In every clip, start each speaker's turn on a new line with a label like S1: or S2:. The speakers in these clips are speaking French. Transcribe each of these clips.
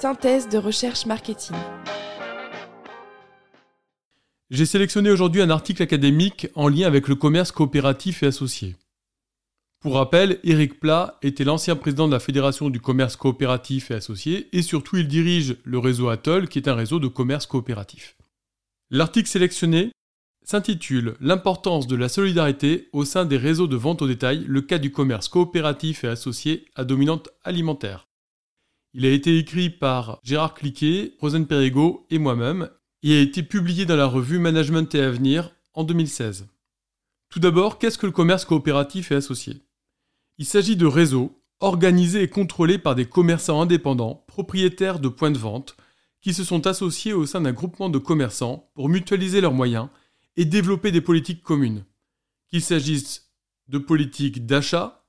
S1: Synthèse de recherche marketing.
S2: J'ai sélectionné aujourd'hui un article académique en lien avec le commerce coopératif et associé. Pour rappel, Éric Plat était l'ancien président de la Fédération du commerce coopératif et associé et surtout il dirige le réseau Atoll qui est un réseau de commerce coopératif. L'article sélectionné s'intitule L'importance de la solidarité au sein des réseaux de vente au détail, le cas du commerce coopératif et associé à dominante alimentaire. Il a été écrit par Gérard Cliquet, Rosen Perrigo et moi-même. Et a été publié dans la revue Management et Avenir en 2016. Tout d'abord, qu'est-ce que le commerce coopératif et associé? Il s'agit de réseaux organisés et contrôlés par des commerçants indépendants, propriétaires de points de vente, qui se sont associés au sein d'un groupement de commerçants pour mutualiser leurs moyens et développer des politiques communes, qu'il s'agisse de politiques d'achat,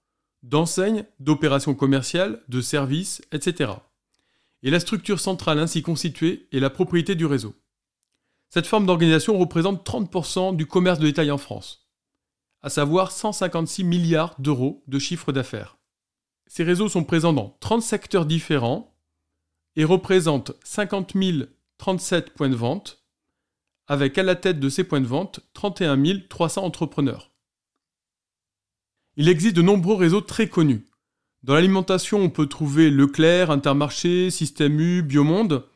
S2: d'enseignes, d'opérations commerciales, de services, etc. Et la structure centrale ainsi constituée est la propriété du réseau. Cette forme d'organisation représente 30% du commerce de détail en France, à savoir 156 milliards d'euros de chiffre d'affaires. Ces réseaux sont présents dans 30 secteurs différents et représentent 50 037 points de vente, avec à la tête de ces points de vente 31 300 entrepreneurs. Il existe de nombreux réseaux très connus. Dans l'alimentation, on peut trouver Leclerc, Intermarché, Système U, Biomonde.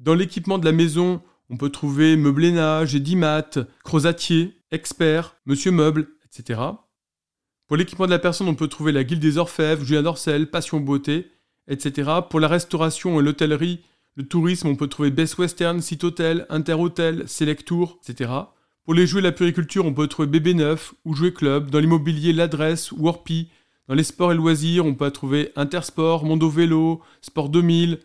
S2: Dans l'équipement de la maison, on peut trouver Meublénage, Edimat, Crozatier, Expert, Monsieur Meuble, etc. Pour l'équipement de la personne, on peut trouver la Guilde des Orfèvres, Julien Dorcel, Passion Beauté, etc. Pour la restauration et l'hôtellerie, le tourisme, on peut trouver Best Western, Site Hotel, Inter Hotel, Select Tour, etc. Pour les jouets et la puriculture, on peut trouver BB9 ou Jouet Club. Dans l'immobilier, l'adresse ou Orpi. Dans les sports et loisirs, on peut trouver Intersport, Mondo Vélo, Sport 2000,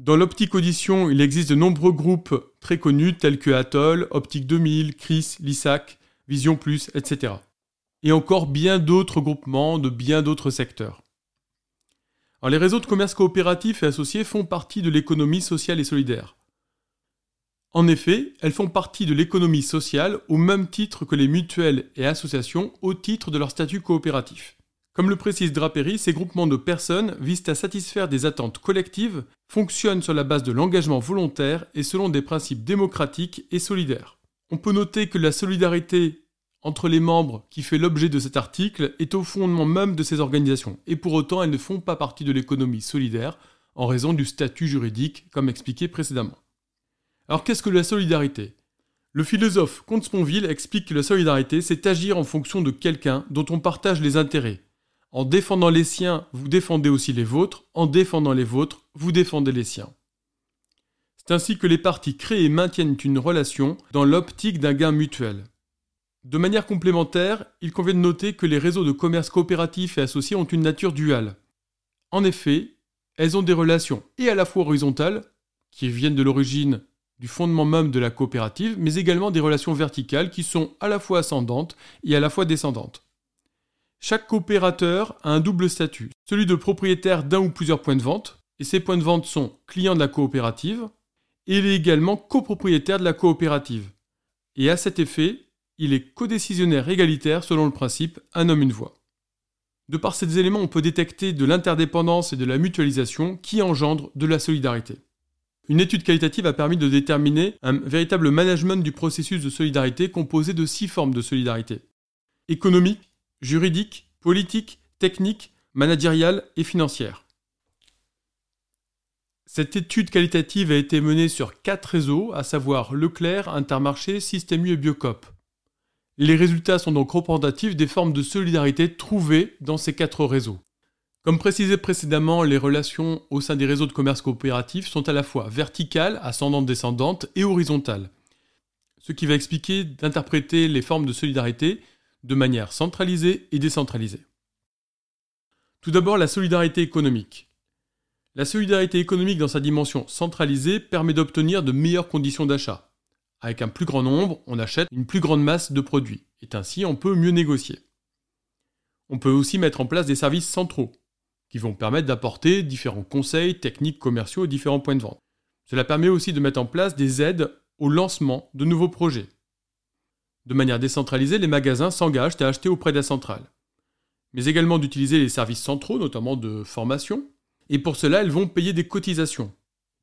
S2: dans l'optique audition, il existe de nombreux groupes très connus tels que Atoll, Optique 2000, Chris, Lissac, Vision Plus, etc. Et encore bien d'autres groupements de bien d'autres secteurs. les réseaux de commerce coopératifs et associés font partie de l'économie sociale et solidaire. En effet, elles font partie de l'économie sociale au même titre que les mutuelles et associations au titre de leur statut coopératif. Comme le précise Drapery, ces groupements de personnes visent à satisfaire des attentes collectives, fonctionnent sur la base de l'engagement volontaire et selon des principes démocratiques et solidaires. On peut noter que la solidarité entre les membres qui fait l'objet de cet article est au fondement même de ces organisations, et pour autant elles ne font pas partie de l'économie solidaire en raison du statut juridique, comme expliqué précédemment. Alors qu'est-ce que la solidarité? Le philosophe Comte Sponville explique que la solidarité, c'est agir en fonction de quelqu'un dont on partage les intérêts, en défendant les siens, vous défendez aussi les vôtres. En défendant les vôtres, vous défendez les siens. C'est ainsi que les parties créent et maintiennent une relation dans l'optique d'un gain mutuel. De manière complémentaire, il convient de noter que les réseaux de commerce coopératifs et associés ont une nature duale. En effet, elles ont des relations et à la fois horizontales, qui viennent de l'origine du fondement même de la coopérative, mais également des relations verticales qui sont à la fois ascendantes et à la fois descendantes. Chaque coopérateur a un double statut, celui de propriétaire d'un ou plusieurs points de vente, et ces points de vente sont clients de la coopérative, et il est également copropriétaire de la coopérative. Et à cet effet, il est codécisionnaire égalitaire selon le principe un homme une voix. De par ces éléments, on peut détecter de l'interdépendance et de la mutualisation qui engendrent de la solidarité. Une étude qualitative a permis de déterminer un véritable management du processus de solidarité composé de six formes de solidarité. Économique, juridique, politique, technique, managériale et financière. Cette étude qualitative a été menée sur quatre réseaux, à savoir Leclerc, Intermarché, Système U et Biocop. Les résultats sont donc représentatifs des formes de solidarité trouvées dans ces quatre réseaux. Comme précisé précédemment, les relations au sein des réseaux de commerce coopératif sont à la fois verticales, ascendantes, descendantes et horizontales. Ce qui va expliquer d'interpréter les formes de solidarité de manière centralisée et décentralisée. Tout d'abord, la solidarité économique. La solidarité économique dans sa dimension centralisée permet d'obtenir de meilleures conditions d'achat. Avec un plus grand nombre, on achète une plus grande masse de produits, et ainsi on peut mieux négocier. On peut aussi mettre en place des services centraux, qui vont permettre d'apporter différents conseils techniques commerciaux aux différents points de vente. Cela permet aussi de mettre en place des aides au lancement de nouveaux projets, de manière décentralisée, les magasins s'engagent à acheter auprès de la centrale, mais également d'utiliser les services centraux, notamment de formation, et pour cela, elles vont payer des cotisations,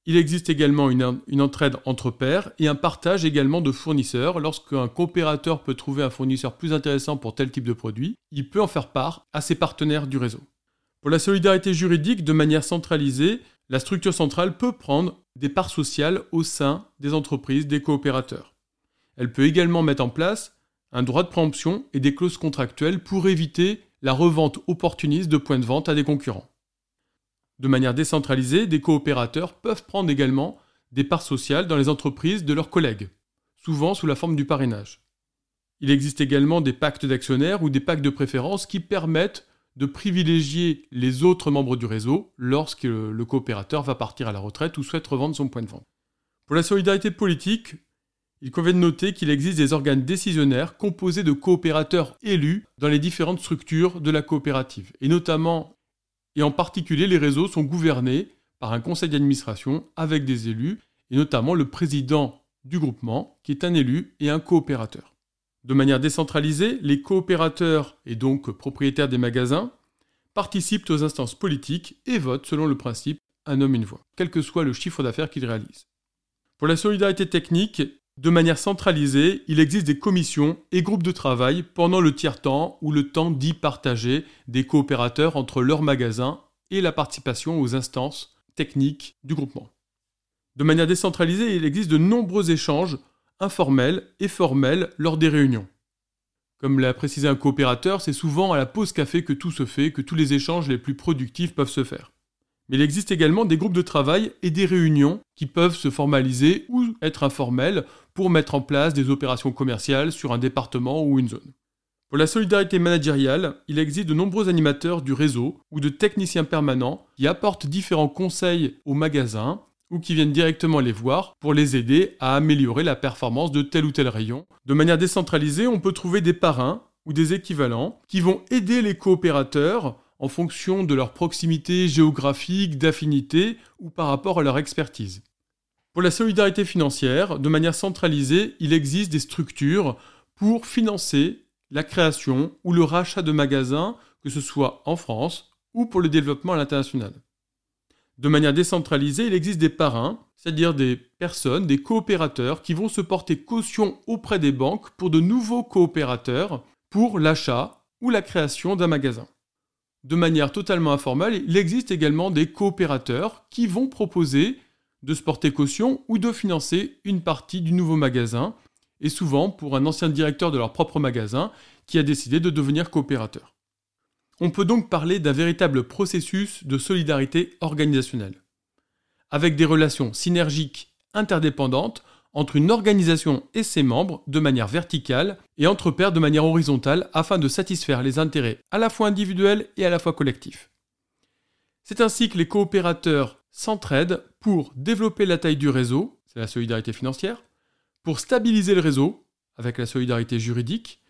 S2: Il existe également une, une, entraide entre pairs et un partage également de fournisseurs. Lorsqu'un coopérateur peut trouver un fournisseur plus intéressant pour tel type de produit, il peut en faire part à ses partenaires du réseau. Pour la solidarité juridique, de manière centralisée, la structure centrale peut prendre des parts sociales au sein des entreprises des coopérateurs. Elle peut également mettre en place un droit de préemption et des clauses contractuelles pour éviter la revente opportuniste de points de vente à des concurrents. De manière décentralisée, des coopérateurs peuvent prendre également des parts sociales dans les entreprises de leurs collègues, souvent sous la forme du parrainage. Il existe également des pactes d'actionnaires ou des pactes de préférence qui permettent de privilégier les autres membres du réseau lorsque le coopérateur va partir à la retraite ou souhaite revendre son point de vente. Pour la solidarité politique, il convient de noter qu'il existe des organes décisionnaires composés de coopérateurs élus dans les différentes structures de la coopérative. Et notamment, et en particulier, les réseaux sont gouvernés par un conseil d'administration avec des élus, et notamment le président du groupement, qui est un élu et un coopérateur. De manière décentralisée, les coopérateurs, et donc propriétaires des magasins, participent aux instances politiques et votent selon le principe un homme une voix, quel que soit le chiffre d'affaires qu'ils réalisent. Pour la solidarité technique, de manière centralisée, il existe des commissions et groupes de travail pendant le tiers-temps ou le temps dit partagé des coopérateurs entre leurs magasins et la participation aux instances techniques du groupement. De manière décentralisée, il existe de nombreux échanges informels et formels lors des réunions. Comme l'a précisé un coopérateur, c'est souvent à la pause café que tout se fait, que tous les échanges les plus productifs peuvent se faire. Mais il existe également des groupes de travail et des réunions qui peuvent se formaliser ou être informelles pour mettre en place des opérations commerciales sur un département ou une zone. Pour la solidarité managériale, il existe de nombreux animateurs du réseau ou de techniciens permanents qui apportent différents conseils aux magasins ou qui viennent directement les voir pour les aider à améliorer la performance de tel ou tel rayon. De manière décentralisée, on peut trouver des parrains ou des équivalents qui vont aider les coopérateurs en fonction de leur proximité géographique, d'affinité ou par rapport à leur expertise. Pour la solidarité financière, de manière centralisée, il existe des structures pour financer la création ou le rachat de magasins, que ce soit en France ou pour le développement à l'international. De manière décentralisée, il existe des parrains, c'est-à-dire des personnes, des coopérateurs qui vont se porter caution auprès des banques pour de nouveaux coopérateurs pour l'achat ou la création d'un magasin de manière totalement informelle, il existe également des coopérateurs qui vont proposer de se porter caution ou de financer une partie du nouveau magasin, et souvent pour un ancien directeur de leur propre magasin qui a décidé de devenir coopérateur. On peut donc parler d'un véritable processus de solidarité organisationnelle, avec des relations synergiques interdépendantes entre une organisation et ses membres de manière verticale et entre pairs de manière horizontale afin de satisfaire les intérêts à la fois individuels et à la fois collectifs. C'est ainsi que les coopérateurs s'entraident pour développer la taille du réseau, c'est la solidarité financière, pour stabiliser le réseau, avec la solidarité juridique,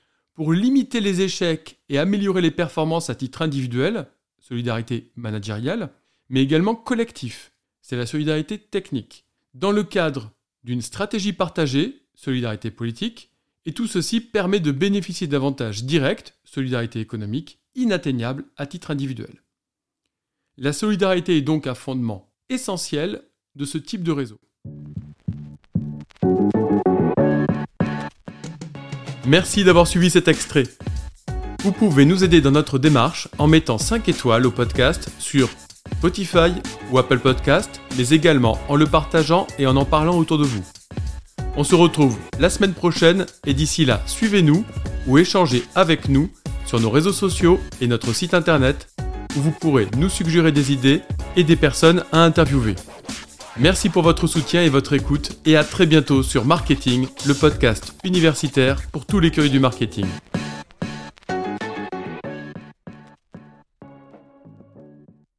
S2: pour limiter les échecs et améliorer les performances à titre individuel, solidarité managériale, mais également collectif, c'est la solidarité technique. Dans le cadre d'une stratégie partagée, solidarité politique, et tout ceci permet de bénéficier d'avantages directs, solidarité économique, inatteignables à titre individuel. La solidarité est donc un fondement essentiel de ce type de réseau. Merci d'avoir suivi cet extrait. Vous pouvez nous aider dans notre démarche en mettant 5 étoiles au podcast sur Spotify ou Apple Podcast, mais également en le partageant et en en parlant autour de vous. On se retrouve la semaine prochaine et d'ici là, suivez-nous ou échangez avec nous sur nos réseaux sociaux et notre site internet où vous pourrez nous suggérer des idées et des personnes à interviewer. Merci pour votre soutien et votre écoute et à très bientôt sur Marketing, le podcast universitaire pour tous les curieux du marketing.